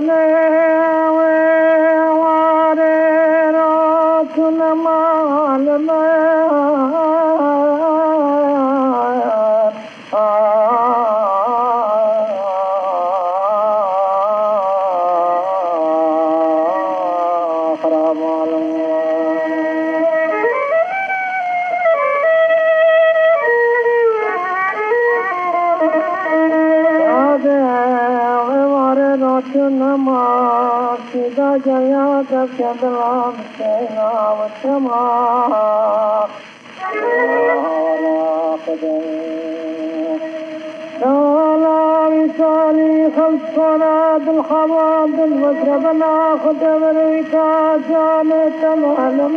हे राम والسماء سداجيات كبرام سينا والسماء لا رسالي خمس صلاة الخضاب المشرب ناخد بريكا جامع تمام